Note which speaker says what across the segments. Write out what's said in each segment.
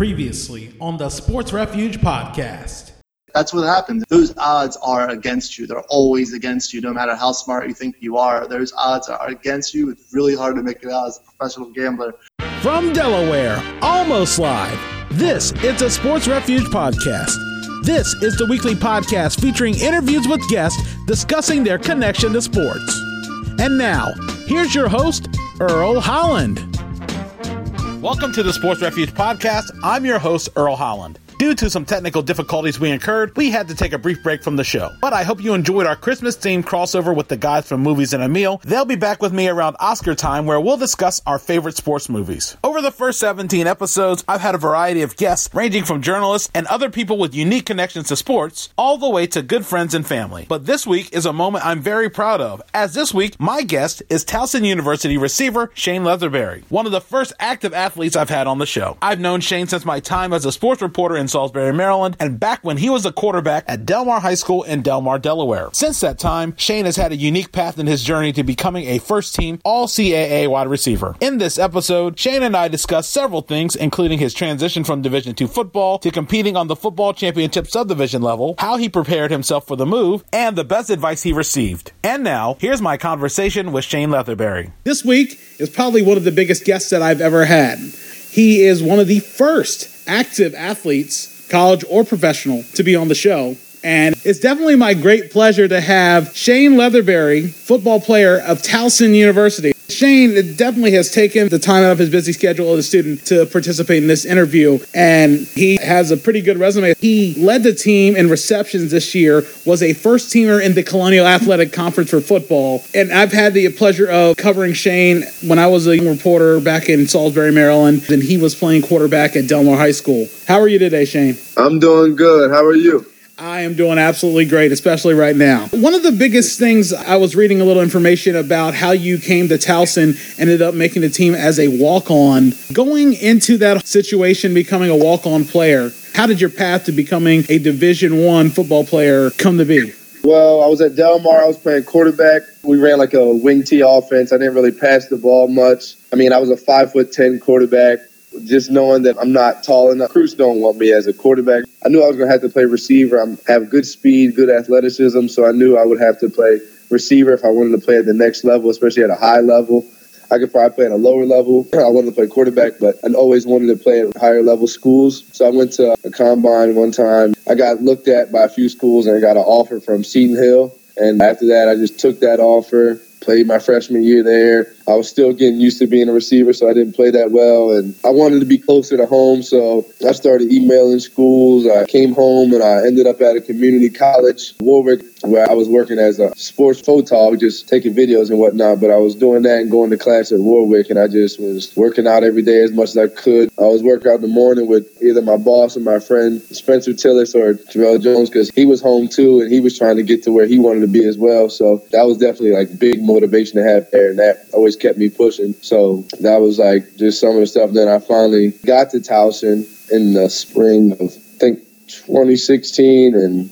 Speaker 1: Previously on the Sports Refuge podcast.
Speaker 2: That's what happens. Those odds are against you. They're always against you, no matter how smart you think you are. Those odds are against you. It's really hard to make it out as a professional gambler.
Speaker 1: From Delaware, almost live, this is the Sports Refuge podcast. This is the weekly podcast featuring interviews with guests discussing their connection to sports. And now, here's your host, Earl Holland. Welcome to the Sports Refuge podcast. I'm your host, Earl Holland. Due to some technical difficulties we incurred, we had to take a brief break from the show. But I hope you enjoyed our Christmas themed crossover with the guys from Movies and a Meal. They'll be back with me around Oscar time where we'll discuss our favorite sports movies. Over the first 17 episodes, I've had a variety of guests ranging from journalists and other people with unique connections to sports, all the way to good friends and family. But this week is a moment I'm very proud of, as this week my guest is Towson University receiver Shane Leatherbury, one of the first active athletes I've had on the show. I've known Shane since my time as a sports reporter in Salisbury, Maryland, and back when he was a quarterback at Delmar High School in Delmar, Delaware. Since that time, Shane has had a unique path in his journey to becoming a first team All CAA wide receiver. In this episode, Shane and I discuss several things, including his transition from Division II football to competing on the football championship subdivision level, how he prepared himself for the move, and the best advice he received. And now, here's my conversation with Shane Leatherbury. This week is probably one of the biggest guests that I've ever had. He is one of the first active athletes, college or professional, to be on the show. And it's definitely my great pleasure to have Shane Leatherbury, football player of Towson University. Shane definitely has taken the time out of his busy schedule as a student to participate in this interview, and he has a pretty good resume. He led the team in receptions this year, was a first teamer in the Colonial Athletic Conference for football, and I've had the pleasure of covering Shane when I was a young reporter back in Salisbury, Maryland, and he was playing quarterback at Delmar High School. How are you today, Shane?
Speaker 3: I'm doing good. How are you?
Speaker 1: I am doing absolutely great, especially right now. One of the biggest things I was reading a little information about how you came to Towson, ended up making the team as a walk on. Going into that situation, becoming a walk on player, how did your path to becoming a Division One football player come to be?
Speaker 3: Well, I was at Delmar. I was playing quarterback. We ran like a wing T offense. I didn't really pass the ball much. I mean, I was a five foot ten quarterback. Just knowing that I'm not tall enough, Cruz don't want me as a quarterback. I knew I was going to have to play receiver. I have good speed, good athleticism, so I knew I would have to play receiver if I wanted to play at the next level, especially at a high level. I could probably play at a lower level. I wanted to play quarterback, but I always wanted to play at higher level schools. So I went to a combine one time. I got looked at by a few schools and I got an offer from Seton Hill. And after that, I just took that offer, played my freshman year there. I was still getting used to being a receiver, so I didn't play that well. And I wanted to be closer to home, so I started emailing schools. I came home and I ended up at a community college, Wor-Wic, where I was working as a sports photog, just taking videos and whatnot. But I was doing that and going to class at Wor-Wic, and I just was working out every day as much as I could. I was working out in the morning with either my boss or my friend Spencer Tillis or Terrell Jones because he was home too, and he was trying to get to where he wanted to be as well. So that was definitely like big motivation to have there, and that always kept me pushing. So that was like just some of the stuff. Then I finally got to Towson in the spring of I think 2016, and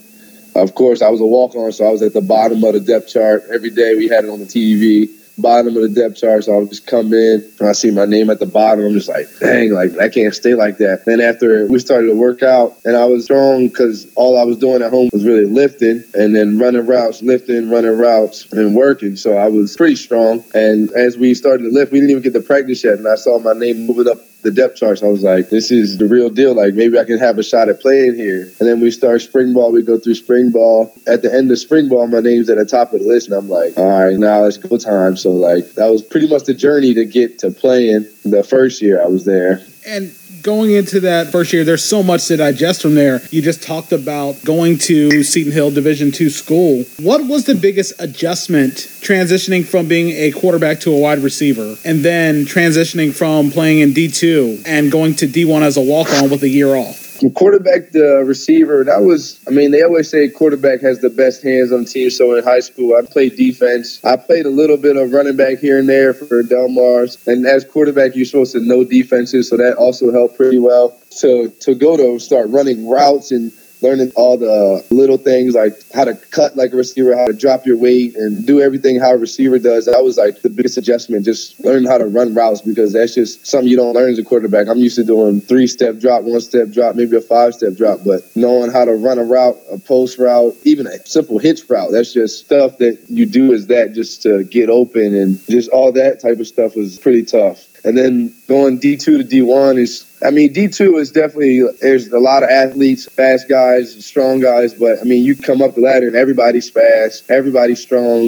Speaker 3: of course I was a walk on, so I was at the bottom of the depth chart every day. We had it on the TV. Bottom of the depth chart, so I would just come in and I see my name at the bottom. I'm just like, dang, like I can't stay like that. Then after we started to work out, and I was strong because all I was doing at home was really lifting and then running routes, lifting, running routes, and working. So I was pretty strong. And as we started to lift, we didn't even get to practice yet, and I saw my name moving up the depth charts. I was like, this is the real deal. Like maybe I can have a shot at playing here. And then we start spring ball. We go through spring ball. At the end of spring ball, my name's at the top of the list, and I'm like, all right, now it's go time. So like that was pretty much the journey to get to playing the first year I was there.
Speaker 1: And going into that first year, there's so much to digest from there. You just talked about going to Seton Hill Division two school. What was the biggest adjustment transitioning from being a quarterback to a wide receiver, and then transitioning from playing in D two and going to D one as a walk on with a year off?
Speaker 3: From quarterback to receiver, that was, I mean, they always say quarterback has the best hands on the team. So in high school, I played defense. I played a little bit of running back here and there for Delmars. And as quarterback, you're supposed to know defenses. So that also helped pretty well. To, to go to start running routes and learning all the little things like how to cut like a receiver, how to drop your weight, and do everything how a receiver does. That was like the biggest adjustment, just learning how to run routes because that's just something you don't learn as a quarterback. I'm used to doing three step drop, one step drop, maybe a five step drop, but knowing how to run a route, a post route, even a simple hitch route, that's just stuff that you do as that just to get open and just all that type of stuff was pretty tough. And then going D2 to D1 is, I mean, D2 is definitely, there's a lot of athletes, fast guys, strong guys, but I mean, you come up the ladder and everybody's fast, everybody's strong.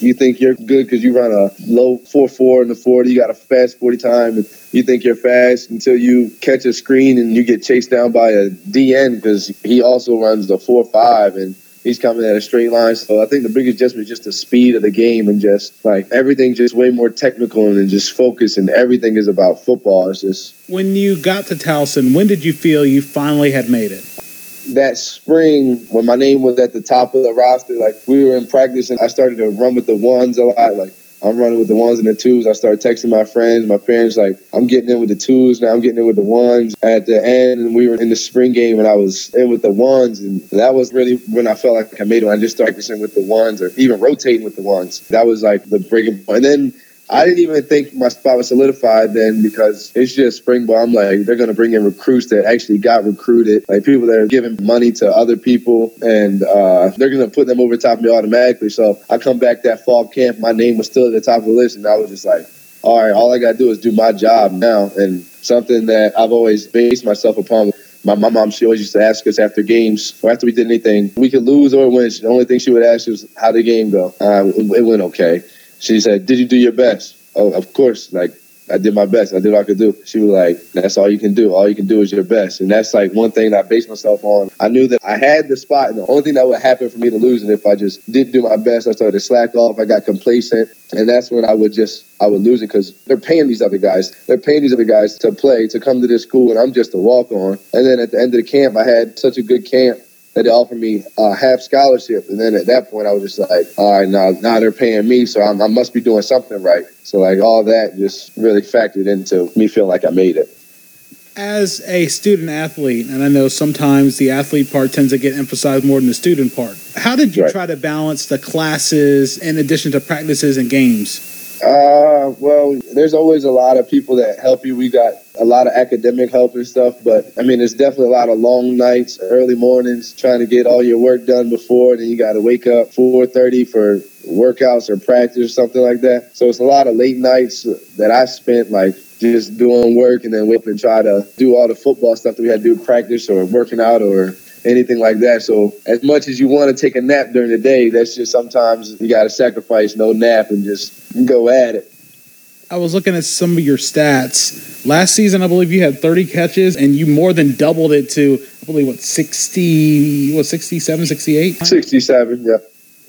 Speaker 3: You think you're good because you run a low 4-4 in the 40, you got a fast 40 time, and you think you're fast until you catch a screen and you get chased down by a DN because he also runs the 4-5 and he's coming at a straight line. So I think the biggest adjustment is just the speed of the game and just like everything just way more technical and just focus and everything is about football. It's just
Speaker 1: when you got to Towson, when did you feel you finally had made it?
Speaker 3: That spring, when my name was at the top of the roster, like we were in practice and I started to run with the ones a lot. Like I'm running with the ones and the twos. I started texting my friends, my parents, like, I'm getting in with the twos now. I'm getting in with the ones. At the end, we were in the spring game, and I was in with the ones, and that was really when I felt like I made it. I just started practicing with the ones, or even rotating with the ones. That was like the breaking point. And then I didn't even think my spot was solidified then because it's just spring ball. I'm like, they're going to bring in recruits that actually got recruited, like people that are giving money to other people, and uh, they're going to put them over top of me automatically. So I come back that fall camp, my name was still at the top of the list, and I was just like, all right, all I got to do is do my job now. And something that I've always based myself upon. My, my mom, she always used to ask us after games or after we did anything, we could lose or win. The only thing she would ask was, how the game go? Uh, it, it went okay. She said, "Did you do your best?" Oh, of course. Like I did my best. I did what I could do. She was like, "That's all you can do. All you can do is your best." And that's like one thing I based myself on. I knew that I had the spot, and the only thing that would happen for me to lose, it if I just didn't do my best, I started to slack off. I got complacent, and that's when I would just I would lose it because they're paying these other guys. They're paying these other guys to play to come to this school, and I'm just a walk on. And then at the end of the camp, I had such a good camp that they offered me a half scholarship. And then at that point, I was just like, all right, now, now they're paying me, so I'm, i must be doing something right. So, like, all that just really factored into me feeling like I made it.
Speaker 1: As a student athlete, and I know sometimes the athlete part tends to get emphasized more than the student part, how did you right. try to balance the classes in addition to practices and games?
Speaker 3: Uh, well, there's always a lot of people that help you. We got a lot of academic help and stuff, but I mean, there's definitely a lot of long nights, early mornings, trying to get all your work done before. Then you got to wake up 4:30 for workouts or practice or something like that. So it's a lot of late nights that I spent like just doing work and then wake up and try to do all the football stuff that we had to do, practice or working out or anything like that. So as much as you want to take a nap during the day, that's just sometimes you got to sacrifice no nap and just go at it.
Speaker 1: I was looking at some of your stats. Last season, I believe you had 30 catches, and you more than doubled it to, I believe, what, 60, what, 67, 68?
Speaker 3: 67, yeah.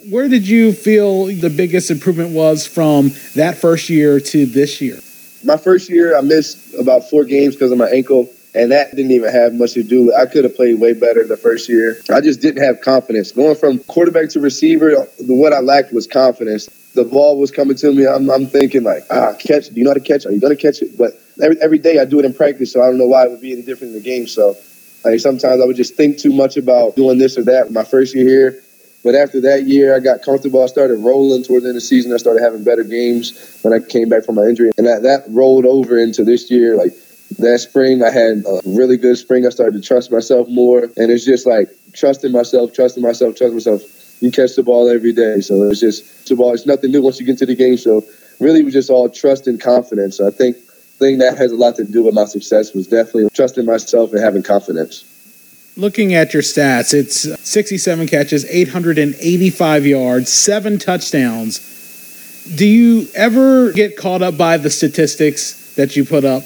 Speaker 1: Where did you feel the biggest improvement was from that first year to this year?
Speaker 3: My first year, I missed about four games because of my ankle and that didn't even have much to do with I could have played way better the first year. I just didn't have confidence. Going from quarterback to receiver, what I lacked was confidence. The ball was coming to me. I'm, I'm thinking like, ah, catch. Do you know how to catch? Are you going to catch it? But every, every day I do it in practice, so I don't know why it would be any different in the game. So like sometimes I would just think too much about doing this or that. My first year here, but after that year, I got comfortable. I started rolling towards the end of the season. I started having better games when I came back from my injury, and that that rolled over into this year. Like that spring, I had a really good spring. I started to trust myself more, and it's just like trusting myself, trusting myself, trusting myself. You catch the ball every day, so it's just the ball. It's nothing new once you get into the game. So really, it was just all trust and confidence. So I think thing that has a lot to do with my success was definitely trusting myself and having confidence.
Speaker 1: Looking at your stats, it's 67 catches, 885 yards, seven touchdowns. Do you ever get caught up by the statistics that you put up?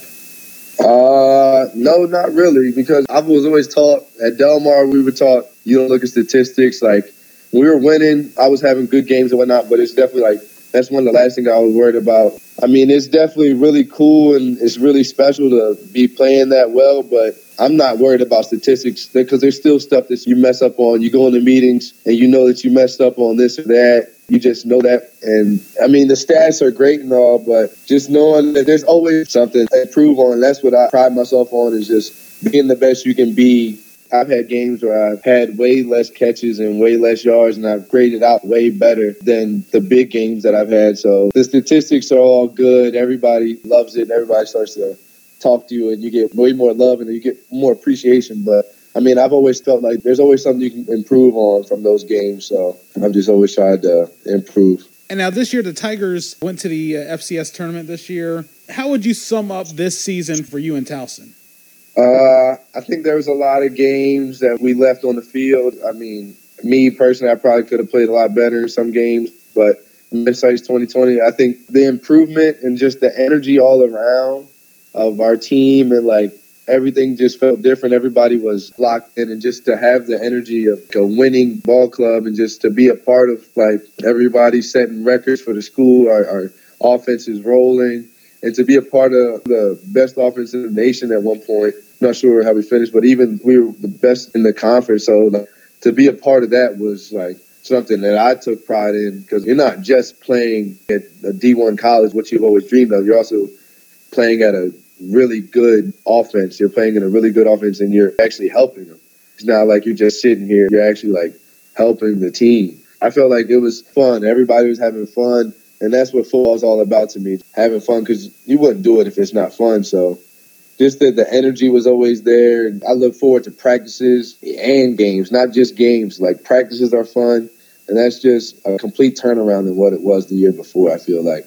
Speaker 3: Uh, no, not really, because I was always taught at Delmar, we were taught you don't look at statistics. Like we were winning, I was having good games and whatnot, but it's definitely like that's one of the last things I was worried about. I mean, it's definitely really cool and it's really special to be playing that well, but I'm not worried about statistics because there's still stuff that you mess up on. You go into meetings and you know that you messed up on this or that. You just know that. And I mean, the stats are great and all, but just knowing that there's always something to improve on. That's what I pride myself on is just being the best you can be I've had games where I've had way less catches and way less yards, and I've graded out way better than the big games that I've had. So the statistics are all good. Everybody loves it. Everybody starts to talk to you, and you get way more love and you get more appreciation. But I mean, I've always felt like there's always something you can improve on from those games. So I've just always tried to improve.
Speaker 1: And now this year, the Tigers went to the uh, FCS tournament this year. How would you sum up this season for you and Towson?
Speaker 3: Uh, I think there was a lot of games that we left on the field. I mean, me personally, I probably could have played a lot better in some games, but Midsights 2020, I think the improvement and just the energy all around of our team and like everything just felt different. Everybody was locked in, and just to have the energy of a winning ball club and just to be a part of like everybody setting records for the school, our, our offense is rolling, and to be a part of the best offense in the nation at one point. Not sure how we finished, but even we were the best in the conference. So like, to be a part of that was like something that I took pride in because you're not just playing at a D1 college, what you've always dreamed of. You're also playing at a really good offense. You're playing in a really good offense, and you're actually helping them. It's not like you're just sitting here. You're actually like helping the team. I felt like it was fun. Everybody was having fun, and that's what football is all about to me. Having fun because you wouldn't do it if it's not fun. So just that the energy was always there. I look forward to practices and games, not just games. Like practices are fun, and that's just a complete turnaround than what it was the year before. I feel like.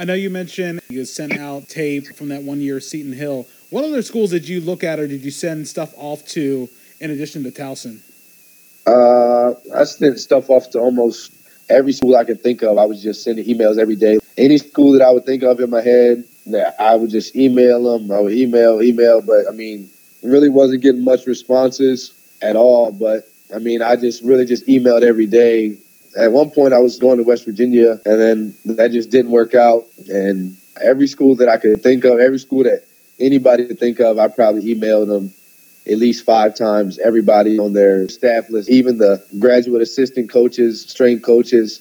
Speaker 1: I know you mentioned you sent out tape from that one year Seton Hill. What other schools did you look at, or did you send stuff off to in addition to Towson?
Speaker 3: Uh, I sent stuff off to almost every school I could think of. I was just sending emails every day. Any school that I would think of in my head, I would just email them. I would email, email, but I mean, really wasn't getting much responses at all. But I mean, I just really just emailed every day at one point I was going to West Virginia, and then that just didn't work out. And every school that I could think of, every school that anybody could think of, I probably emailed them at least five times. Everybody on their staff list, even the graduate assistant coaches, strength coaches,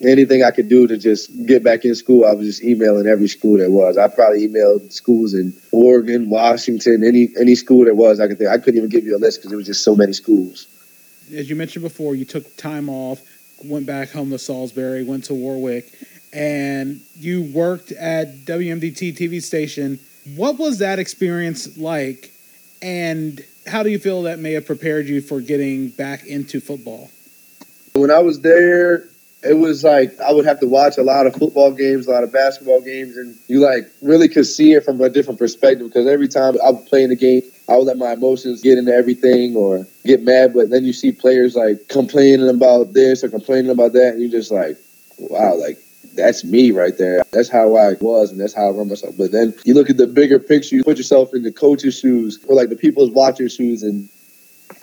Speaker 3: anything I could do to just get back in school, I was just emailing every school that was. I probably emailed schools in Oregon, Washington, any any school that was. I could think I couldn't even give you a list because there was just so many schools.
Speaker 1: As you mentioned before, you took time off went back home to Salisbury, went to Wor-Wic, and you worked at WMDT TV station. What was that experience like, and how do you feel that may have prepared you for getting back into football?
Speaker 3: When I was there, it was like I would have to watch a lot of football games, a lot of basketball games, and you like really could see it from a different perspective because every time I would play in the game, I would let my emotions get into everything or get mad. But then you see players like complaining about this or complaining about that, and you're just like, wow, like that's me right there. That's how I was, and that's how I run myself. But then you look at the bigger picture, you put yourself in the coach's shoes or like the people's watching shoes, and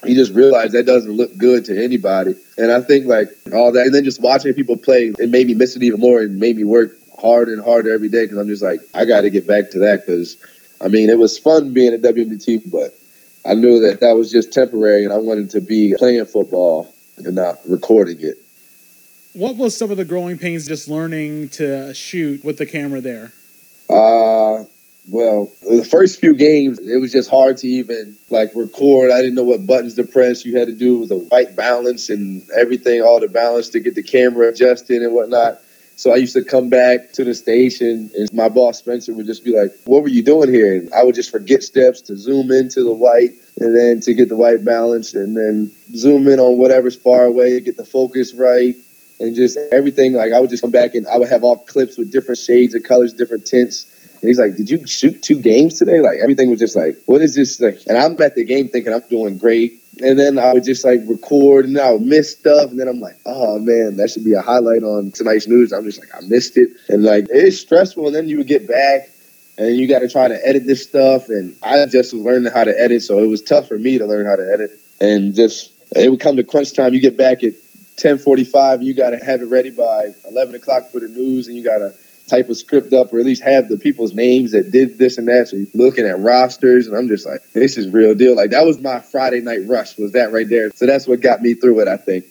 Speaker 3: you just realize that doesn't look good to anybody. And I think like all that, and then just watching people play, it made me miss it even more and made me work harder and harder every day because I'm just like, I got to get back to that because I mean, it was fun being at WMDT, but I knew that that was just temporary, and I wanted to be playing football and not recording it.
Speaker 1: What was some of the growing pains just learning to shoot with the camera there?
Speaker 3: Uh, well, the first few games, it was just hard to even like record. I didn't know what buttons to press. You had to do the white balance and everything, all the balance to get the camera adjusted and whatnot. So I used to come back to the station, and my boss Spencer would just be like, "What were you doing here?" And I would just forget steps to zoom into the white, and then to get the white balance, and then zoom in on whatever's far away, get the focus right, and just everything. Like I would just come back, and I would have all clips with different shades of colors, different tints. And he's like, "Did you shoot two games today?" Like everything was just like, "What is this?" Like, and I'm at the game thinking I'm doing great and then I would just like record and I would miss stuff. And then I'm like, oh man, that should be a highlight on tonight's news. I'm just like, I missed it. And like, it's stressful. And then you would get back and you got to try to edit this stuff. And I just learning how to edit. So it was tough for me to learn how to edit. And just, it would come to crunch time. You get back at 1045 and you got to have it ready by 11 o'clock for the news. And you got to type of script up or at least have the people's names that did this and that. So you're looking at rosters and I'm just like, this is real deal. Like that was my Friday night rush was that right there. So that's what got me through it, I think.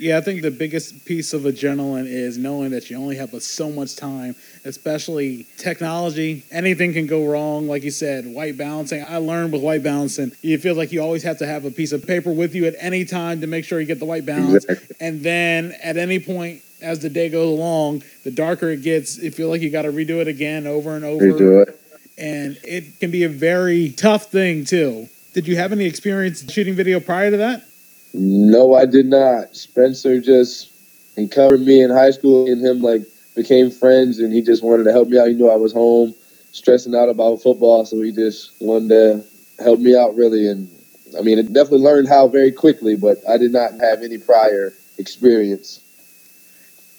Speaker 1: Yeah, I think the biggest piece of adrenaline is knowing that you only have so much time, especially technology. Anything can go wrong. Like you said, white balancing. I learned with white balancing, you feel like you always have to have a piece of paper with you at any time to make sure you get the white balance. Exactly. And then at any point, as the day goes along, the darker it gets, you feel like you got to redo it again over and over.
Speaker 3: Redo it.
Speaker 1: And it can be a very tough thing, too. Did you have any experience shooting video prior to that?
Speaker 3: No, I did not. Spencer just encountered me in high school, and him like became friends, and he just wanted to help me out. He knew I was home, stressing out about football, so he just wanted to help me out really. And I mean, it definitely learned how very quickly, but I did not have any prior experience.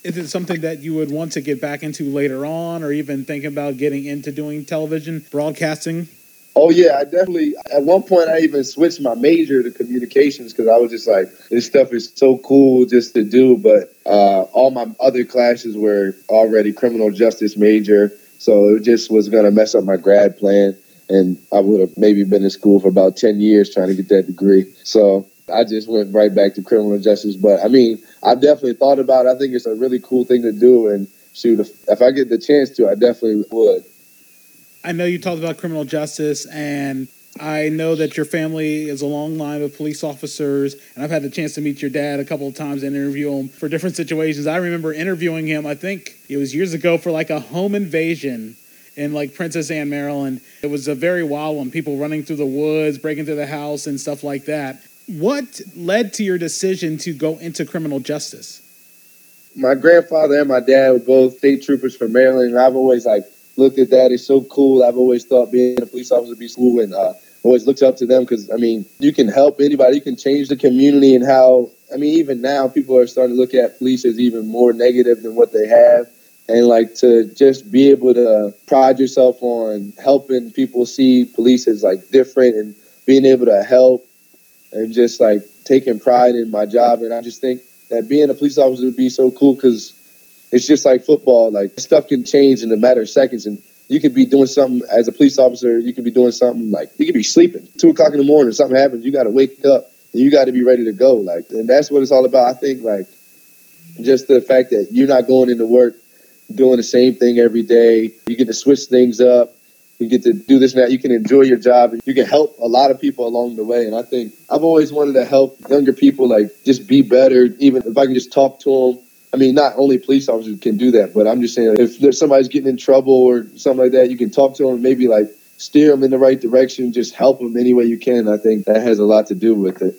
Speaker 1: Is it something that you would want to get back into later on, or even think about getting into doing television broadcasting?
Speaker 3: Oh yeah, I definitely. At one point, I even switched my major to communications because I was just like, this stuff is so cool just to do. But uh, all my other classes were already criminal justice major, so it just was gonna mess up my grad plan, and I would have maybe been in school for about ten years trying to get that degree. So I just went right back to criminal justice. But I mean, I've definitely thought about. it. I think it's a really cool thing to do, and shoot, if, if I get the chance to, I definitely would.
Speaker 1: I know you talked about criminal justice, and I know that your family is a long line of police officers, and I've had the chance to meet your dad a couple of times and interview him for different situations. I remember interviewing him, I think it was years ago, for like a home invasion in like Princess Anne, Maryland. It was a very wild one, people running through the woods, breaking through the house, and stuff like that. What led to your decision to go into criminal justice?
Speaker 3: My grandfather and my dad were both state troopers from Maryland, I've always like looked at that. It's so cool. I've always thought being a police officer would be cool and uh, always looked up to them because, I mean, you can help anybody. You can change the community and how, I mean, even now people are starting to look at police as even more negative than what they have. And like to just be able to pride yourself on helping people see police as like different and being able to help and just like taking pride in my job. And I just think that being a police officer would be so cool because it's just like football. Like stuff can change in a matter of seconds, and you could be doing something as a police officer. You could be doing something like you could be sleeping two o'clock in the morning. Something happens, you got to wake up and you got to be ready to go. Like, and that's what it's all about. I think like just the fact that you're not going into work doing the same thing every day. You get to switch things up. You get to do this now. You can enjoy your job. You can help a lot of people along the way. And I think I've always wanted to help younger people, like just be better. Even if I can just talk to them I mean, not only police officers can do that, but I'm just saying if there's somebody's getting in trouble or something like that, you can talk to them, maybe like steer them in the right direction, just help them any way you can. I think that has a lot to do with it.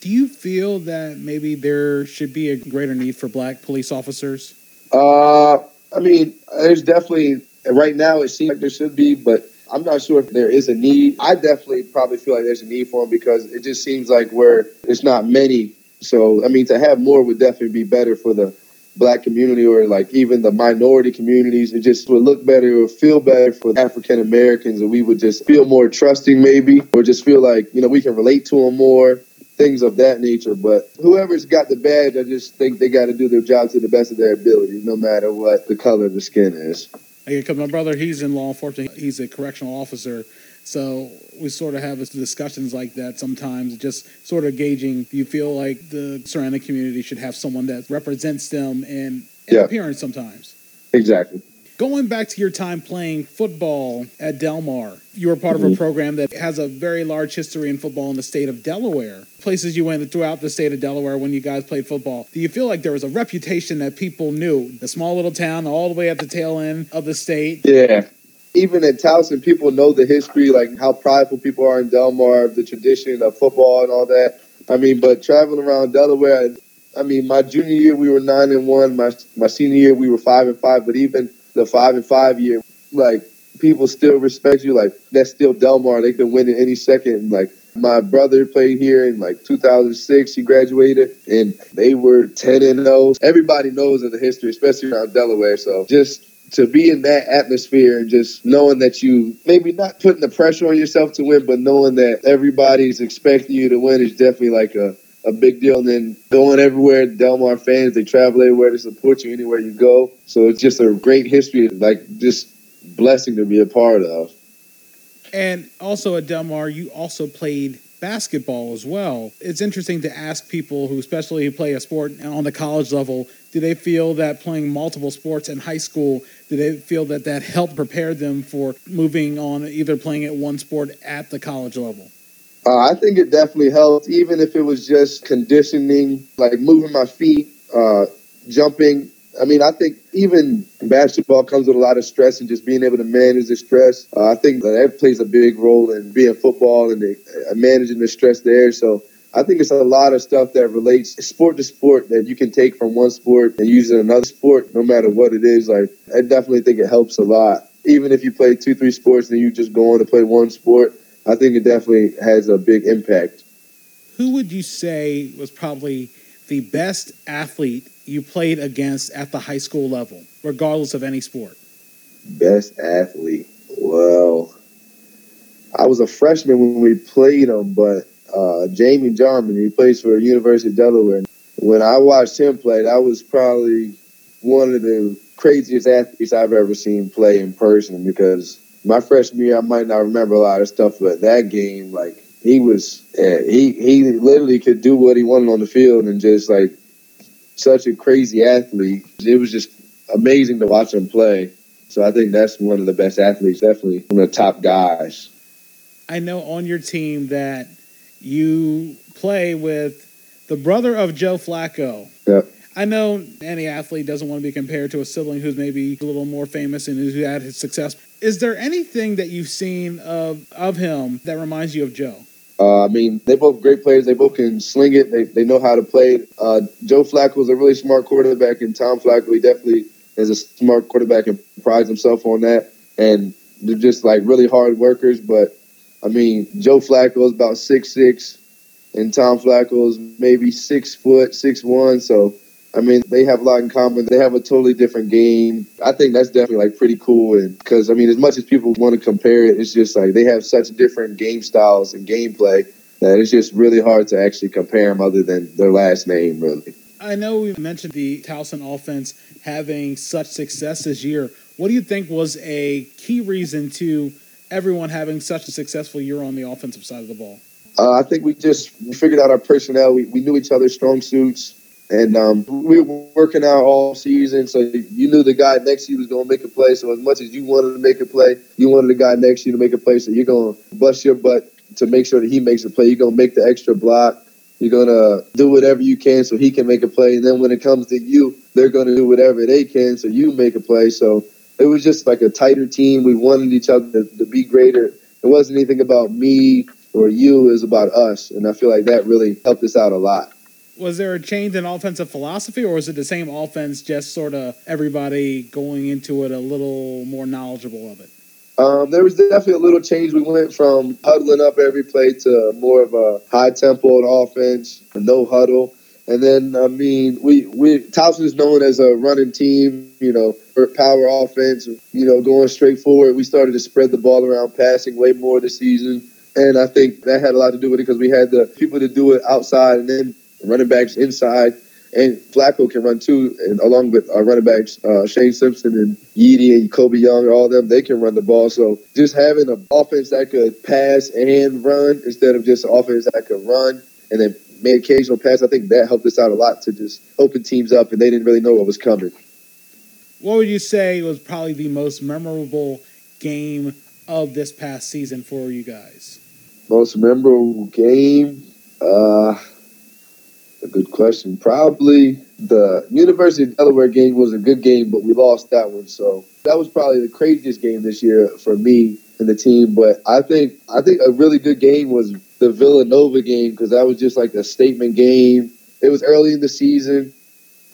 Speaker 1: Do you feel that maybe there should be a greater need for black police officers?
Speaker 3: Uh, I mean, there's definitely right now it seems like there should be, but I'm not sure if there is a need. I definitely probably feel like there's a need for them because it just seems like where there's not many so I mean, to have more would definitely be better for the black community or like even the minority communities. It just would look better, would feel better for African Americans, and we would just feel more trusting, maybe, or just feel like you know we can relate to them more. Things of that nature, but whoever's got the badge, I just think they got to do their job to the best of their ability, no matter what the color of the skin is.
Speaker 1: Because my brother, he's in law enforcement. He's a correctional officer, so we sort of have discussions like that sometimes, just sort of gauging. Do you feel like the surrounding community should have someone that represents them in, in yeah. appearance sometimes?
Speaker 3: Exactly.
Speaker 1: Going back to your time playing football at Delmar, you were part of a mm-hmm. program that has a very large history in football in the state of Delaware. Places you went throughout the state of Delaware when you guys played football. Do you feel like there was a reputation that people knew? The small little town, all the way at the tail end of the state.
Speaker 3: Yeah even in Towson, people know the history, like how prideful people are in Delmar, the tradition of football and all that. I mean, but traveling around Delaware, I mean, my junior year we were nine and one. My my senior year we were five and five. But even the five and five year, like people still respect you. Like that's still Delmar. They can win in any second. Like my brother played here in like 2006. He graduated, and they were 10 and 0. Everybody knows of the history, especially around Delaware. So just to be in that atmosphere and just knowing that you maybe not putting the pressure on yourself to win, but knowing that everybody's expecting you to win is definitely like a, a big deal. And then going everywhere, Delmar fans, they travel everywhere to support you anywhere you go. So it's just a great history, like just blessing to be a part of.
Speaker 1: And also at Delmar, you also played basketball as well. It's interesting to ask people who, especially who play a sport on the college level, do they feel that playing multiple sports in high school, do they feel that that helped prepare them for moving on, either playing at one sport at the college level?
Speaker 3: Uh, I think it definitely helped, even if it was just conditioning, like moving my feet, uh, jumping. I mean, I think even basketball comes with a lot of stress and just being able to manage the stress. Uh, I think that plays a big role in being football and the, uh, managing the stress there. So I think it's a lot of stuff that relates sport to sport that you can take from one sport and use in another sport, no matter what it is. Like I definitely think it helps a lot. Even if you play two, three sports and you just go on to play one sport, I think it definitely has a big impact.
Speaker 1: Who would you say was probably the best athlete you played against at the high school level, regardless of any sport?
Speaker 3: Best athlete. Well, I was a freshman when we played him, but uh, Jamie Jarman, he plays for University of Delaware. When I watched him play, that was probably one of the craziest athletes I've ever seen play in person because my freshman year, I might not remember a lot of stuff, but that game, like, he was, yeah, he, he literally could do what he wanted on the field and just, like, such a crazy athlete. It was just amazing to watch him play. So I think that's one of the best athletes, definitely one of the top guys.
Speaker 1: I know on your team that you play with the brother of Joe Flacco.
Speaker 3: Yep.
Speaker 1: I know any athlete doesn't want to be compared to a sibling who's maybe a little more famous and who had his success. Is there anything that you've seen of of him that reminds you of Joe?
Speaker 3: Uh, I mean, they both great players. They both can sling it. They, they know how to play. Uh, Joe is a really smart quarterback, and Tom Flacco, he definitely is a smart quarterback and prides himself on that. And they're just like really hard workers. But I mean, Joe Flacco is about six six, and Tom Flacco is maybe six foot, six one. So I mean, they have a lot in common. They have a totally different game. I think that's definitely like pretty cool. And because I mean, as much as people want to compare it, it's just like they have such different game styles and gameplay that it's just really hard to actually compare them other than their last name, really.
Speaker 1: I know we mentioned the Towson offense having such success this year. What do you think was a key reason to everyone having such a successful year on the offensive side of the ball?
Speaker 3: Uh, I think we just we figured out our personnel. We, we knew each other's strong suits. And um, we were working out all season, so you knew the guy next to you was going to make a play. So as much as you wanted to make a play, you wanted the guy next to you to make a play. So you're going to bust your butt to make sure that he makes a play. You're going to make the extra block. You're going to do whatever you can so he can make a play. And then when it comes to you, they're going to do whatever they can so you make a play. So it was just like a tighter team. We wanted each other to, to be greater. It wasn't anything about me or you. It was about us. And I feel like that really helped us out a lot
Speaker 1: was there a change in offensive philosophy, or was it the same offense, just sort of everybody going into it a little more knowledgeable of it?
Speaker 3: Um, there was definitely a little change. We went from huddling up every play to more of a high tempo offense, no huddle. And then, I mean, we, we is known as a running team, you know, for power offense, you know, going straight forward. We started to spread the ball around, passing way more this season. And I think that had a lot to do with it because we had the people to do it outside and then running backs inside, and Flacco can run too, and along with our running backs, uh, Shane Simpson and Yeedee and Kobe Young, all of them, they can run the ball. So just having an offense that could pass and run instead of just an offense that could run and then make occasional pass, I think that helped us out a lot to just open teams up, and they didn't really know what was coming.
Speaker 1: What would you say was probably the most memorable game of this past season for you guys?
Speaker 3: Most memorable game? Uh, a good question. Probably the University of Delaware game was a good game, but we lost that one. So that was probably the craziest game this year for me and the team. But I think I think a really good game was the Villanova game because that was just like a statement game. It was early in the season,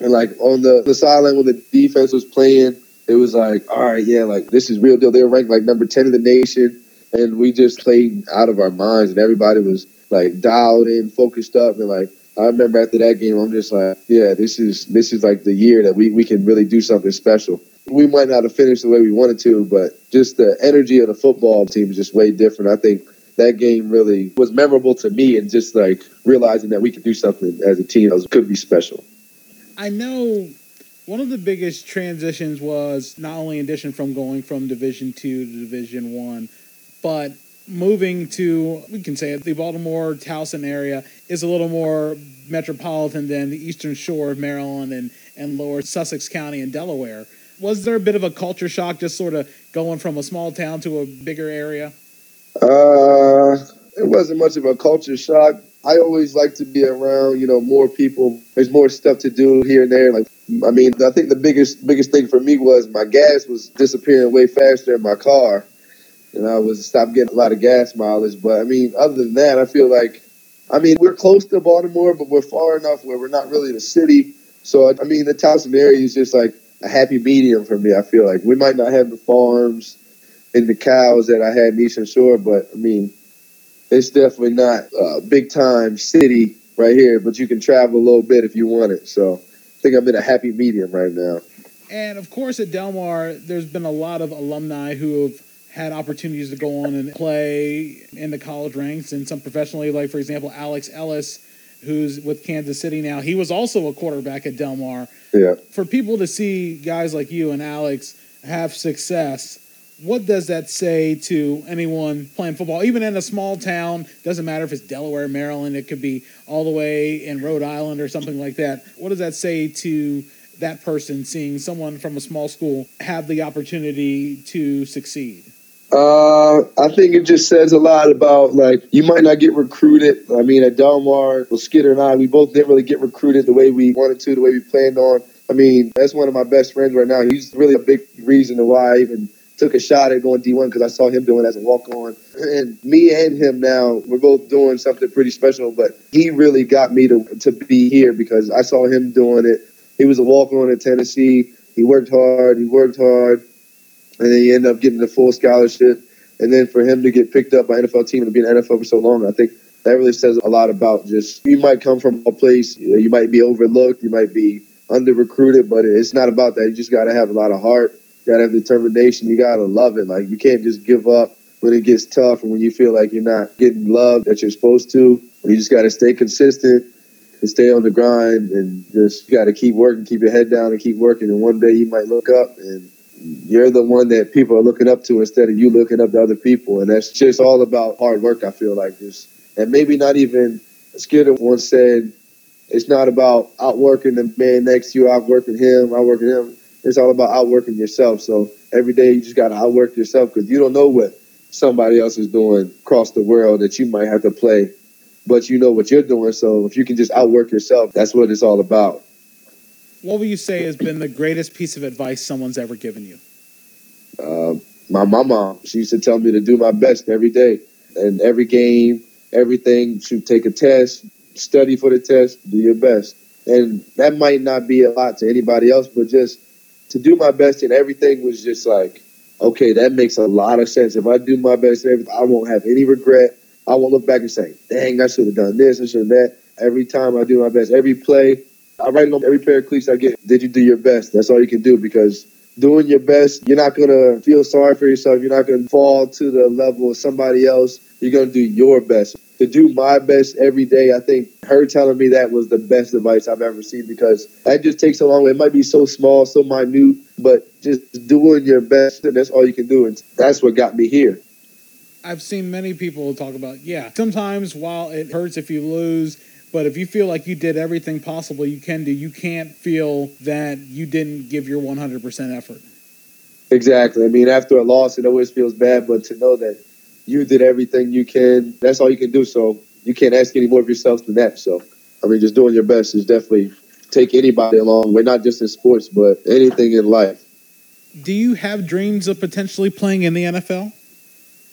Speaker 3: and like on the the sideline when the defense was playing, it was like, all right, yeah, like this is real deal. They were ranked like number ten in the nation, and we just played out of our minds, and everybody was like dialed in, focused up, and like I remember after that game, I'm just like, yeah, this is this is like the year that we, we can really do something special. We might not have finished the way we wanted to, but just the energy of the football team is just way different. I think that game really was memorable to me, and just like realizing that we could do something as a team that could be special.
Speaker 1: I know one of the biggest transitions was not only addition from going from Division two to Division one, but moving to, we can say it, the Baltimore Towson area is a little more metropolitan than the eastern shore of Maryland and, and lower Sussex County in Delaware. Was there a bit of a culture shock just sort of going from a small town to a bigger area?
Speaker 3: Uh, it wasn't much of a culture shock. I always like to be around, you know, more people. There's more stuff to do here and there. Like, I mean, I think the biggest biggest thing for me was my gas was disappearing way faster in my car, and I was stopped getting a lot of gas mileage. But I mean, other than that, I feel like, I mean, we're close to Baltimore, but we're far enough where we're not really in a city. So I mean, the Towson area is just like a happy medium for me. I feel like we might not have the farms and the cows that I had in Eastern Shore, but I mean it's definitely not a big time city right here, but you can travel a little bit if you want it. So I think I'm in a happy medium right now.
Speaker 1: And of course, at Delmar, there's been a lot of alumni who have had opportunities to go on and play in the college ranks and some professionally, like, for example, Alex Ellis, who's with Kansas City now. He was also a quarterback at Delmar.
Speaker 3: Yeah.
Speaker 1: For people to see guys like you and Alex have success, what does that say to anyone playing football, even in a small town? Doesn't matter if it's Delaware, Maryland, it could be all the way in Rhode Island or something like that. What does that say to that person seeing someone from a small school have the opportunity to succeed?
Speaker 3: Uh, I think it just says a lot about like you might not get recruited. I mean, at Delmar, well, Skidder and I, we both didn't really get recruited the way we wanted to, the way we planned on. I mean, that's one of my best friends right now. He's really a big reason why I even took a shot at going D1 because I saw him doing it as a walk on. And me and him now, we're both doing something pretty special, but he really got me to, to be here because I saw him doing it. He was a walk on at Tennessee. He worked hard, he worked hard, and then he ended up getting the full scholarship. And then for him to get picked up by NFL team and be in NFL for so long, I think that really says a lot about just you might come from a place, you might be overlooked, you might be under recruited, but it's not about that. You just got to have a lot of heart you gotta have determination. You gotta love it. Like you can't just give up when it gets tough and when you feel like you're not getting love that you're supposed to. You just gotta stay consistent and stay on the grind and just you gotta keep working, keep your head down and keep working. And one day you might look up and you're the one that people are looking up to instead of you looking up to other people. And that's just all about hard work, I feel like. Just and maybe not even Skidder once said it's not about outworking the man next to you, outworking him, outworking him it's all about outworking yourself. So every day you just got to outwork yourself because you don't know what somebody else is doing across the world that you might have to play, but you know what you're doing. So if you can just outwork yourself, that's what it's all about.
Speaker 1: What would you say has been the greatest piece of advice someone's ever given you?
Speaker 3: Uh, my mama, she used to tell me to do my best every day, and every game, everything. She take a test, study for the test, do your best, and that might not be a lot to anybody else, but just to do my best and everything was just like, okay, that makes a lot of sense. If I do my best, I won't have any regret. I won't look back and say, dang, I should have done this, I should have that. Every time I do my best, every play, I write on every pair of cleats I get, did you do your best? That's all you can do because doing your best, you're not going to feel sorry for yourself. You're not going to fall to the level of somebody else. You're going to do your best to do my best every day. I think her telling me that was the best advice I've ever seen because that just takes so long. It might be so small, so minute, but just doing your best, and that's all you can do. And that's what got me here.
Speaker 1: I've seen many people talk about, yeah, sometimes while it hurts if you lose, but if you feel like you did everything possible you can do, you can't feel that you didn't give your 100% effort.
Speaker 3: Exactly. I mean, after a loss, it always feels bad, but to know that you did everything you can. That's all you can do. So you can't ask any more of yourself than that. So I mean, just doing your best is definitely take anybody along. We're not just in sports, but anything in life.
Speaker 1: Do you have dreams of potentially playing in the NFL?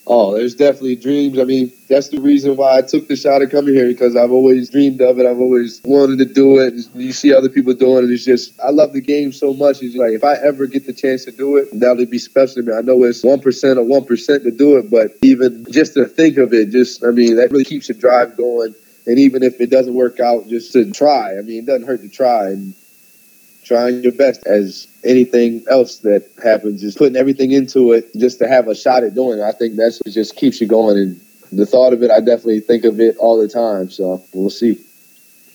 Speaker 3: Oh, there's definitely dreams. I mean, that's the reason why I took the shot of coming here because I've always dreamed of it. I've always wanted to do it. And You see other people doing it. It's just, I love the game so much. It's like, if I ever get the chance to do it, that'll be special to me. I know it's 1% or 1% to do it, but even just to think of it, just, I mean, that really keeps your drive going. And even if it doesn't work out, just to try. I mean, it doesn't hurt to try. And trying your best as anything else that happens, just putting everything into it just to have a shot at doing it. I think that's what just keeps you going. And the thought of it, I definitely think of it all the time. So we'll see.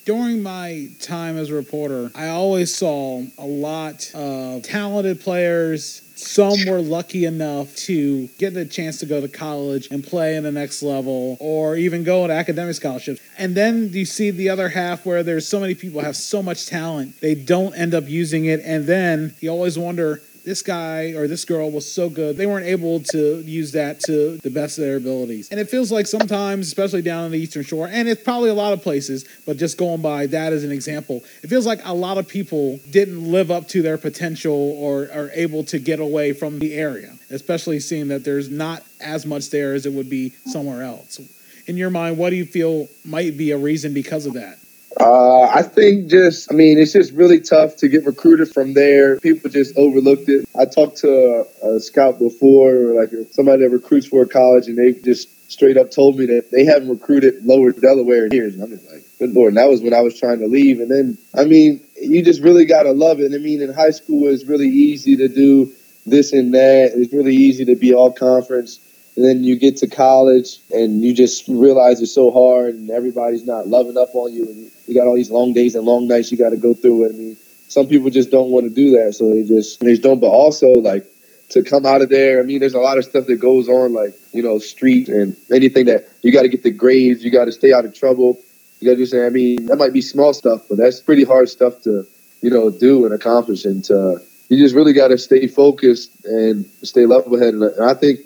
Speaker 1: during my time as a reporter, I always saw a lot of talented players. Some were lucky enough to get the chance to go to college and play in the next level or even go on academic scholarships. And then you see the other half where there's so many people have so much talent, they don't end up using it. And then you always wonder, this guy or this girl was so good they weren't able to use that to the best of their abilities. And it feels like sometimes especially down on the eastern shore and it's probably a lot of places but just going by that as an example it feels like a lot of people didn't live up to their potential or are able to get away from the area especially seeing that there's not as much there as it would be somewhere else. In your mind what do you feel might be a reason because of that
Speaker 3: uh, I think just, I mean, it's just really tough to get recruited from there. People just overlooked it. I talked to a, a scout before, like somebody that recruits for a college, and they just straight up told me that they haven't recruited lower Delaware in years. And I'm just like, good lord. And that was when I was trying to leave. And then, I mean, you just really got to love it. I mean, in high school, it's really easy to do this and that. It's really easy to be all conference. And then you get to college and you just realize it's so hard and everybody's not loving up on you. And you got all these long days and long nights you got to go through. I mean, some people just don't want to do that, so they just they just don't. But also, like to come out of there, I mean, there's a lot of stuff that goes on, like you know, street and anything that you got to get the grades, you got to stay out of trouble. You got to do. I mean, that might be small stuff, but that's pretty hard stuff to you know do and accomplish. And to, you just really got to stay focused and stay level headed. And I think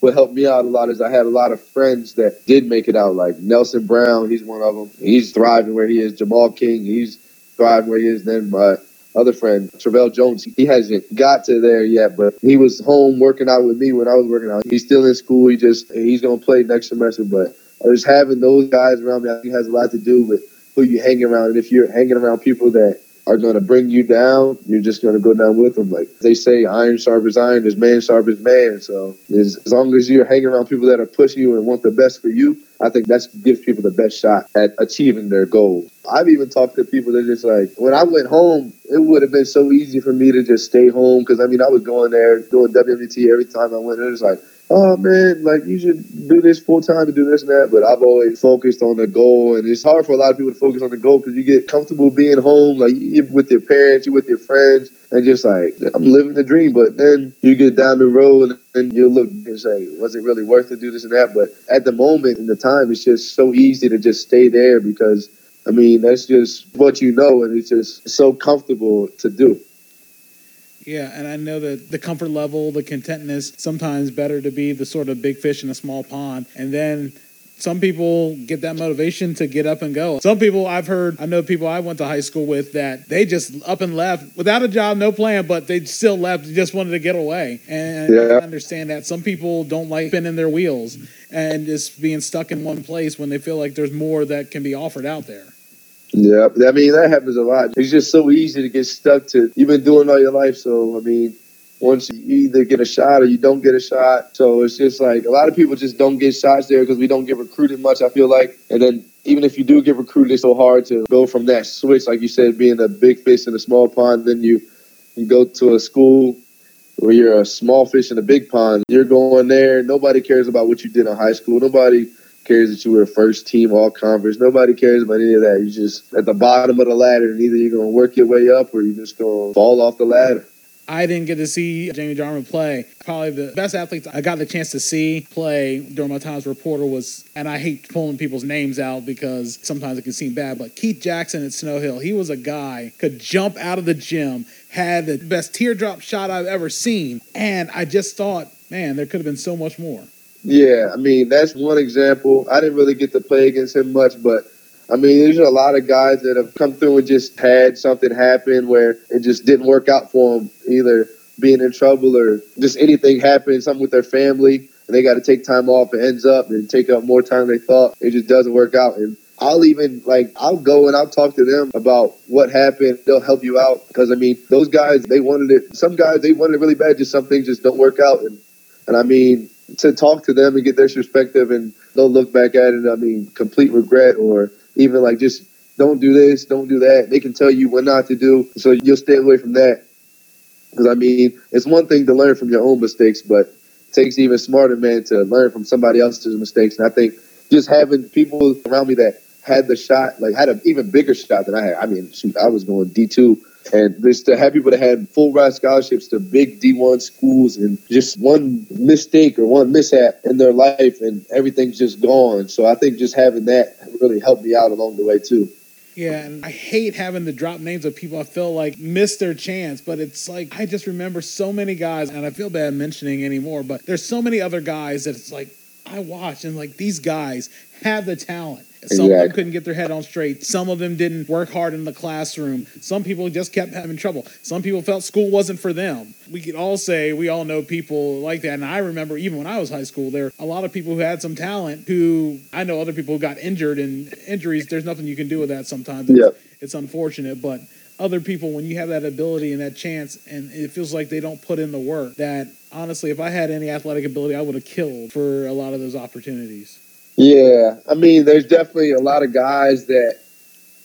Speaker 3: what helped me out a lot is I had a lot of friends that did make it out, like Nelson Brown. He's one of them. He's thriving where he is. Jamal King. He's thriving where he is. Then my other friend, Travell Jones, he hasn't got to there yet, but he was home working out with me when I was working out. He's still in school. He just he's gonna play next semester, but just having those guys around me, I think has a lot to do with who you hang around. And if you're hanging around people that are going to bring you down, you're just going to go down with them. Like they say, iron sharpens iron, is man sharpens man. So as, as long as you're hanging around people that are pushing you and want the best for you, I think that gives people the best shot at achieving their goals. I've even talked to people that just like, when I went home, it would have been so easy for me to just stay home because I mean, I was going there doing WMT every time I went. It was like, oh man, like you should do this full time to do this and that. But I've always focused on the goal, and it's hard for a lot of people to focus on the goal because you get comfortable being home, like you're with your parents, you're with your friends, and just like I'm living the dream. But then you get down the road and you look and say, was it really worth to do this and that? But at the moment in the time, it's just so easy to just stay there because. I mean, that's just what you know, and it's just so comfortable to do.
Speaker 1: Yeah, and I know that the comfort level, the contentness, sometimes better to be the sort of big fish in a small pond. And then some people get that motivation to get up and go. Some people I've heard, I know people I went to high school with that they just up and left without a job, no plan, but they still left, just wanted to get away. And yeah. I understand that some people don't like spinning their wheels and just being stuck in one place when they feel like there's more that can be offered out there.
Speaker 3: Yeah, I mean that happens a lot. It's just so easy to get stuck to. You've been doing all your life, so I mean, once you either get a shot or you don't get a shot, so it's just like a lot of people just don't get shots there because we don't get recruited much. I feel like, and then even if you do get recruited, it's so hard to go from that switch, like you said, being a big fish in a small pond. Then you, you go to a school where you're a small fish in a big pond. You're going there. Nobody cares about what you did in high school. Nobody cares that you were first team all conference. Nobody cares about any of that. You just at the bottom of the ladder, and either you're gonna work your way up or you're just gonna fall off the ladder.
Speaker 1: I didn't get to see Jamie Jarman play. Probably the best athlete I got the chance to see play during my time as reporter was, and I hate pulling people's names out because sometimes it can seem bad, but Keith Jackson at Snow Hill. He was a guy could jump out of the gym, had the best teardrop shot I've ever seen, and I just thought, man, there could have been so much more.
Speaker 3: Yeah, I mean that's one example. I didn't really get to play against him much, but I mean there's a lot of guys that have come through and just had something happen where it just didn't work out for them, either being in trouble or just anything happened, something with their family, and they got to take time off. It ends up and take up more time than they thought. It just doesn't work out, and I'll even like I'll go and I'll talk to them about what happened. They'll help you out because I mean those guys they wanted it. Some guys they wanted it really bad. Just some things just don't work out, and and I mean to talk to them and get their perspective, and they'll look back at it. I mean, complete regret, or even like just don't do this, don't do that. They can tell you what not to do, so you'll stay away from that. Because I mean, it's one thing to learn from your own mistakes, but it takes even smarter man to learn from somebody else's mistakes. And I think just having people around me that had the shot, like had an even bigger shot than I had. I mean, shoot, I was going D two, and just to have people that had full ride scholarships to big D one schools, and just one mistake or one mishap in their life, and everything's just gone. So I think just having that really helped me out along the way too.
Speaker 1: Yeah, and I hate having to drop names of people I feel like missed their chance, but it's like I just remember so many guys, and I feel bad mentioning anymore, but there's so many other guys that it's like I watch and like these guys have the talent. Some exactly. of them couldn't get their head on straight. Some of them didn't work hard in the classroom. Some people just kept having trouble. Some people felt school wasn't for them. We could all say we all know people like that. And I remember even when I was high school, there a lot of people who had some talent who I know other people who got injured and injuries. There's nothing you can do with that sometimes. It's, yep. it's unfortunate, but other people when you have that ability and that chance and it feels like they don't put in the work that honestly if i had any athletic ability i would have killed for a lot of those opportunities
Speaker 3: yeah, I mean, there's definitely a lot of guys that,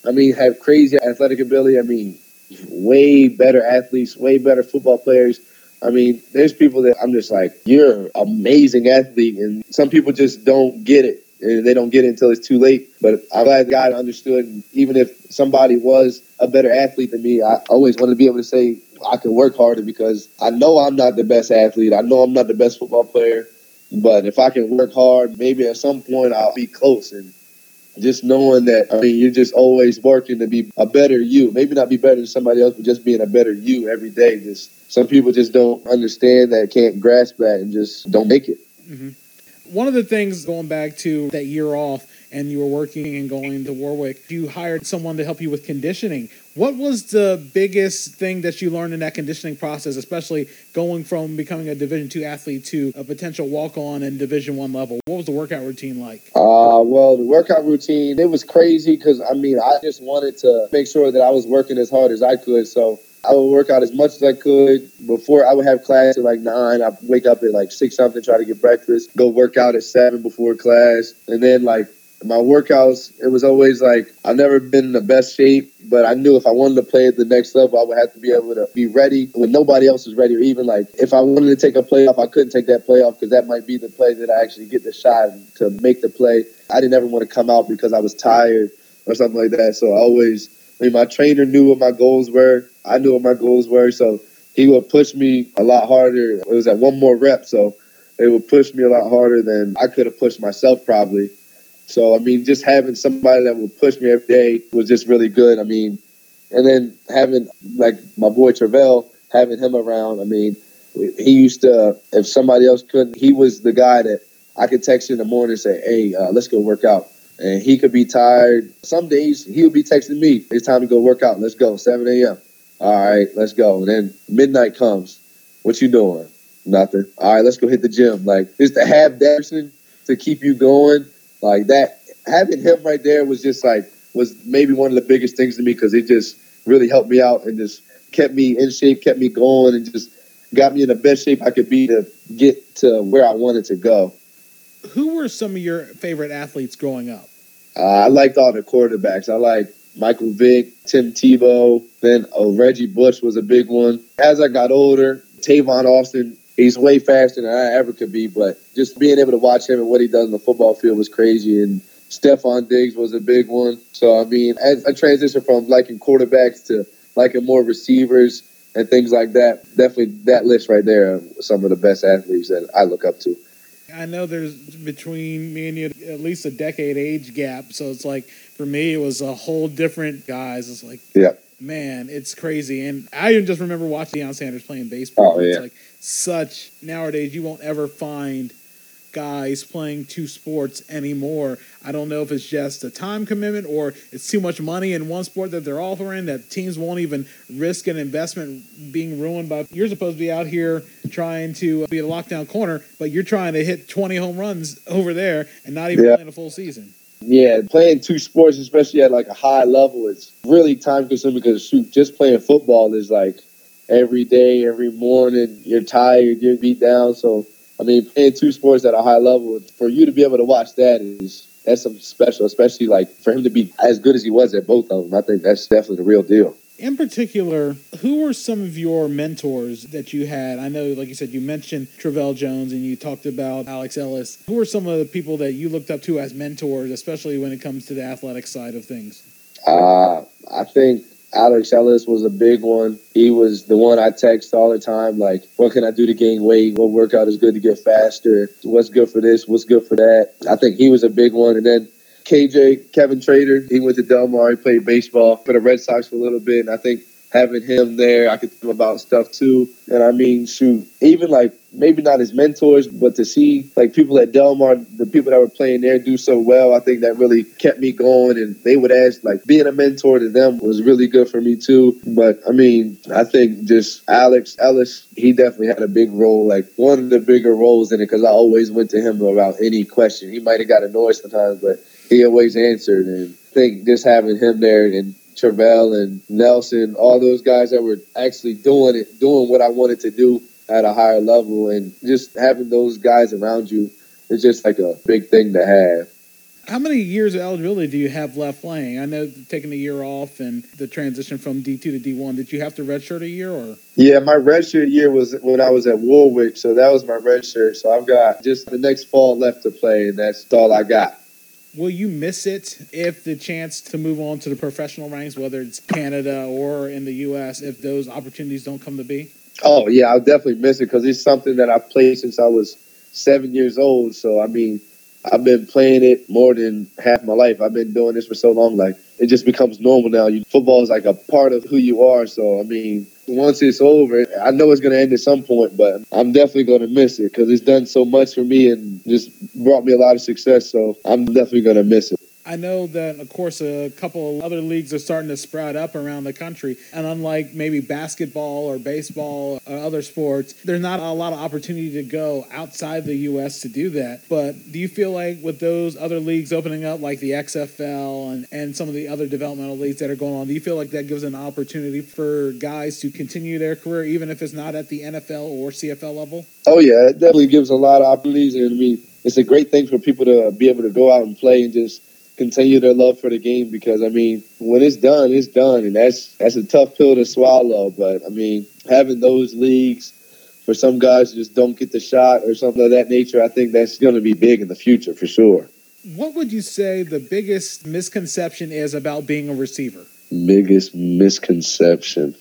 Speaker 3: I mean, have crazy athletic ability. I mean, way better athletes, way better football players. I mean, there's people that I'm just like, you're amazing athlete, and some people just don't get it, and they don't get it until it's too late. But I'm glad God understood. And even if somebody was a better athlete than me, I always wanted to be able to say I can work harder because I know I'm not the best athlete. I know I'm not the best football player. But if I can work hard, maybe at some point I'll be close. And just knowing that, I mean, you're just always working to be a better you. Maybe not be better than somebody else, but just being a better you every day. Just some people just don't understand that, can't grasp that, and just don't make it.
Speaker 1: Mm-hmm. One of the things going back to that year off, and you were working and going to Wor-Wic, you hired someone to help you with conditioning. What was the biggest thing that you learned in that conditioning process, especially going from becoming a Division two athlete to a potential walk on in Division one level? What was the workout routine like?
Speaker 3: Uh, well, the workout routine it was crazy because I mean I just wanted to make sure that I was working as hard as I could. So I would work out as much as I could before I would have class at like nine. I'd wake up at like six something, try to get breakfast, go work out at seven before class, and then like my workouts, it was always like I've never been in the best shape, but I knew if I wanted to play at the next level, I would have to be able to be ready when nobody else was ready. Or even like if I wanted to take a playoff, I couldn't take that playoff because that might be the play that I actually get the shot to make the play. I didn't ever want to come out because I was tired or something like that. So I always, I mean, my trainer knew what my goals were. I knew what my goals were. So he would push me a lot harder. It was at one more rep. So it would push me a lot harder than I could have pushed myself probably. So I mean, just having somebody that would push me every day was just really good. I mean, and then having like my boy Travell, having him around. I mean, he used to if somebody else couldn't, he was the guy that I could text in the morning and say, "Hey, uh, let's go work out." And he could be tired. Some days he would be texting me, "It's time to go work out. Let's go, 7 a.m." All right, let's go. And then midnight comes. What you doing? Nothing. All right, let's go hit the gym. Like just to have that Davidson to keep you going like that, having him right there was just like was maybe one of the biggest things to me because it just really helped me out and just kept me in shape, kept me going, and just got me in the best shape I could be to get to where I wanted to go.
Speaker 1: Who were some of your favorite athletes growing up?
Speaker 3: Uh, I liked all the quarterbacks. I liked Michael Vick, Tim Tebow, then oh, Reggie Bush was a big one. As I got older, Tavon Austin he's way faster than I ever could be. But just being able to watch him and what he does in the football field was crazy. And Stefon Diggs was a big one. So I mean, as I transition from liking quarterbacks to liking more receivers and things like that, definitely that list right there some of the best athletes that I look up to.
Speaker 1: I know there's between me and you at least a decade age gap, so it's like for me it was a whole different guys. It's like
Speaker 3: yeah
Speaker 1: man, it's crazy. And I even just remember watching Deion Sanders playing baseball.
Speaker 3: Oh, yeah.
Speaker 1: It's like such nowadays you won't ever find guys playing two sports anymore. I don't know if it's just a time commitment or it's too much money in one sport that they're offering that teams won't even risk an investment being ruined by. You're supposed to be out here trying to be a lockdown corner, but you're trying to hit 20 home runs over there and not even yeah. playing a full season.
Speaker 3: Yeah, playing two sports, especially at like a high level, is really time consuming because shoot, just playing football is like every day, every morning. You're tired, you're beat down. So, I mean, playing two sports at a high level for you to be able to watch that is that's something special, especially like for him to be as good as he was at both of them. I think that's definitely the real deal.
Speaker 1: In particular, who were some of your mentors that you had? I know, like you said, you mentioned Travell Jones and you talked about Alex Ellis. Who were some of the people that you looked up to as mentors, especially when it comes to the athletic side of things?
Speaker 3: Uh, I think Alex Ellis was a big one. He was the one I text all the time, like, what can I do to gain weight? What workout is good to get faster? What's good for this? What's good for that? I think he was a big one. And then KJ, Kevin Trader, he went to Delmar, he played baseball for the Red Sox for a little bit. And I think having him there, I could tell him about stuff too. And I mean, shoot, even like maybe not as mentors, but to see like people at Delmar, the people that were playing there do so well, I think that really kept me going. And they would ask, like, being a mentor to them was really good for me too. But I mean, I think just Alex Ellis, he definitely had a big role, like one of the bigger roles in it, because I always went to him about any question. He might have got annoyed sometimes, but he always answered. And I think just having him there and Travell and Nelson, all those guys that were actually doing it, doing what I wanted to do at a higher level, and just having those guys around you is just like a big thing to have.
Speaker 1: How many years of eligibility do you have left playing? I know taking a year off and the transition from D two to D one. Did you have to redshirt a year or?
Speaker 3: Yeah, my redshirt year was when I was at Wor-Wic, so that was my redshirt. So I've got just the next fall left to play, and that's all I got.
Speaker 1: Will you miss it if the chance to move on to the professional ranks, whether it's Canada or in the U.S., if those opportunities don't come to be?
Speaker 3: Oh yeah, I'll definitely miss it because it's something that I've played since I was seven years old. So I mean, I've been playing it more than half my life. I've been doing this for so long, like it just becomes normal now. You, football is like a part of who you are. So I mean, once it's over, I know it's going to end at some point, but I'm definitely going to miss it because it's done so much for me and just brought me a lot of success. So I'm definitely going to miss it.
Speaker 1: I know that, of course, a couple of other leagues are starting to sprout up around the country. And unlike maybe basketball or baseball or other sports, there's not a lot of opportunity to go outside the U.S. to do that. But do you feel like with those other leagues opening up, like the XFL and, and some of the other developmental leagues that are going on, do you feel like that gives an opportunity for guys to continue their career, even if it's not at the NFL or CFL level?
Speaker 3: Oh, yeah, it definitely gives a lot of opportunities. And I mean, it's a great thing for people to be able to go out and play and just continue their love for the game because I mean, when it's done, it's done, and that's that's a tough pill to swallow. But I mean, having those leagues for some guys just don't get the shot or something of that nature, I think that's going to be big in the future for sure.
Speaker 1: What would you say the biggest misconception is about being a receiver?
Speaker 3: Biggest misconception.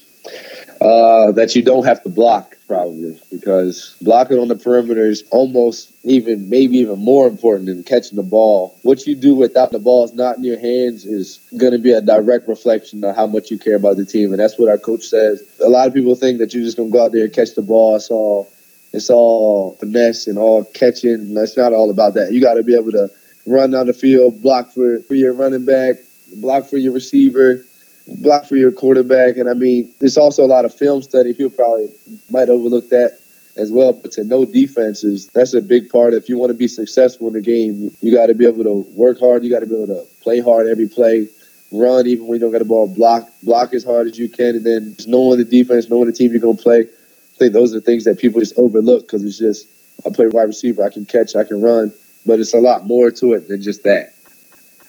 Speaker 3: Uh, that you don't have to block, probably, because blocking on the perimeter is almost even, maybe even more important than catching the ball. What you do without the ball is not in your hands is going to be a direct reflection of how much you care about the team. And that's what our coach says. A lot of people think that you're just going to go out there and catch the ball. It's all, it's all finesse and all catching. That's not all about that. You got to be able to run down the field, block for, for your running back, block for your receiver block for your quarterback. And I mean, there's also a lot of film study. People probably might overlook that as well. But to know defenses, that's a big part. If you want to be successful in the game, you got to be able to work hard. You got to be able to play hard every play, run even when you don't get the ball, block block as hard as you can, and then just knowing the defense, knowing the team you're going to play. I think those are the things that people just overlook because it's just I play wide receiver, I can catch, I can run, but it's a lot more to it than just that.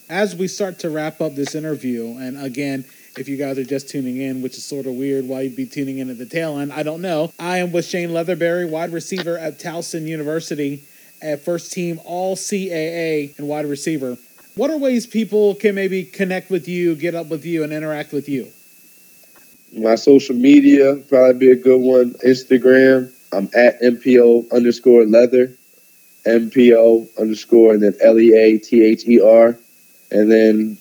Speaker 1: As we start to wrap up this interview, and again, if you guys are just tuning in, which is sort of weird why you'd be tuning in at the tail end, I don't know. I am with Shane Leatherbury, wide receiver at Towson University, at first team All CAA and wide receiver. What are ways people can maybe connect with you, get up with you, and interact with you?
Speaker 3: My social media probably be a good one. Instagram, I'm at MPO underscore leather, MPO underscore, and then L E A T H E R. And then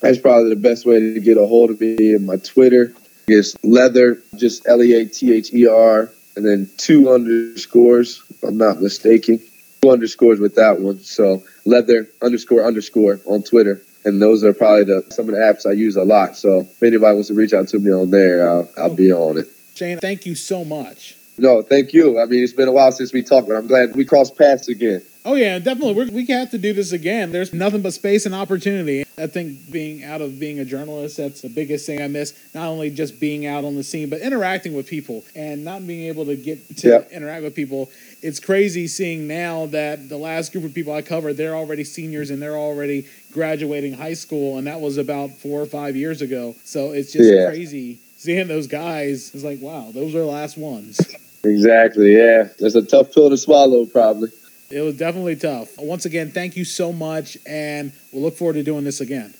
Speaker 3: that's probably the best way to get a hold of me. And my Twitter is leather, just L E A T H E R, and then two underscores, if I'm not mistaken. Two underscores with that one. So leather underscore underscore on Twitter. And those are probably the some of the apps I use a lot. So if anybody wants to reach out to me on there, I'll, I'll be on it.
Speaker 1: Shane, thank you so much.
Speaker 3: No, thank you. I mean, it's been a while since we talked, but I'm glad we crossed paths again.
Speaker 1: Oh yeah, definitely. We're, we have to do this again. There's nothing but space and opportunity. I think being out of being a journalist, that's the biggest thing I miss. Not only just being out on the scene, but interacting with people and not being able to get to
Speaker 3: Yep.
Speaker 1: interact with people. It's crazy seeing now that the last group of people I covered, they're already seniors and they're already graduating high school, and that was about four or five years ago. So it's just
Speaker 3: Yeah.
Speaker 1: crazy seeing those guys. It's like, wow, those are the last ones.
Speaker 3: Exactly. Yeah, that's a tough pill to swallow, probably.
Speaker 1: It was definitely tough. Once again, thank you so much, and we'll look forward to doing this again.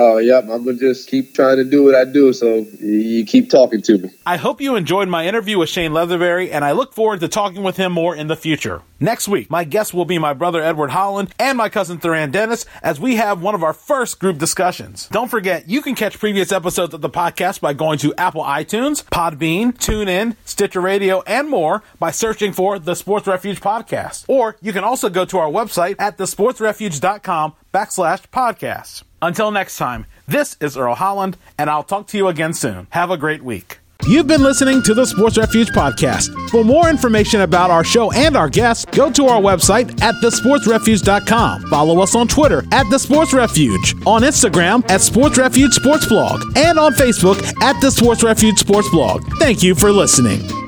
Speaker 3: Oh, yep. I'm gonna just keep trying to do what I do. So you keep talking to me.
Speaker 1: I hope you enjoyed my interview with Shane Leatherbury, and I look forward to talking with him more in the future. Next week, my guest will be my brother Edward Holland and my cousin Thuran Dennis as we have one of our first group discussions. Don't forget, you can catch previous episodes of the podcast by going to Apple iTunes, Podbean, TuneIn, Stitcher Radio, and more by searching for the Sports Refuge Podcast. Or you can also go to our website at thesportsrefuge.com backslash podcasts. Until next time, this is Earl Holland, and I'll talk to you again soon. Have a great week. You've been listening to the Sports Refuge Podcast. For more information about our show and our guests, go to our website at thesportsrefuge.com. Follow us on Twitter at The Sports Refuge, on Instagram at Sports Refuge Sports Blog, and on Facebook at The Sports Refuge Sports Blog. Thank you for listening.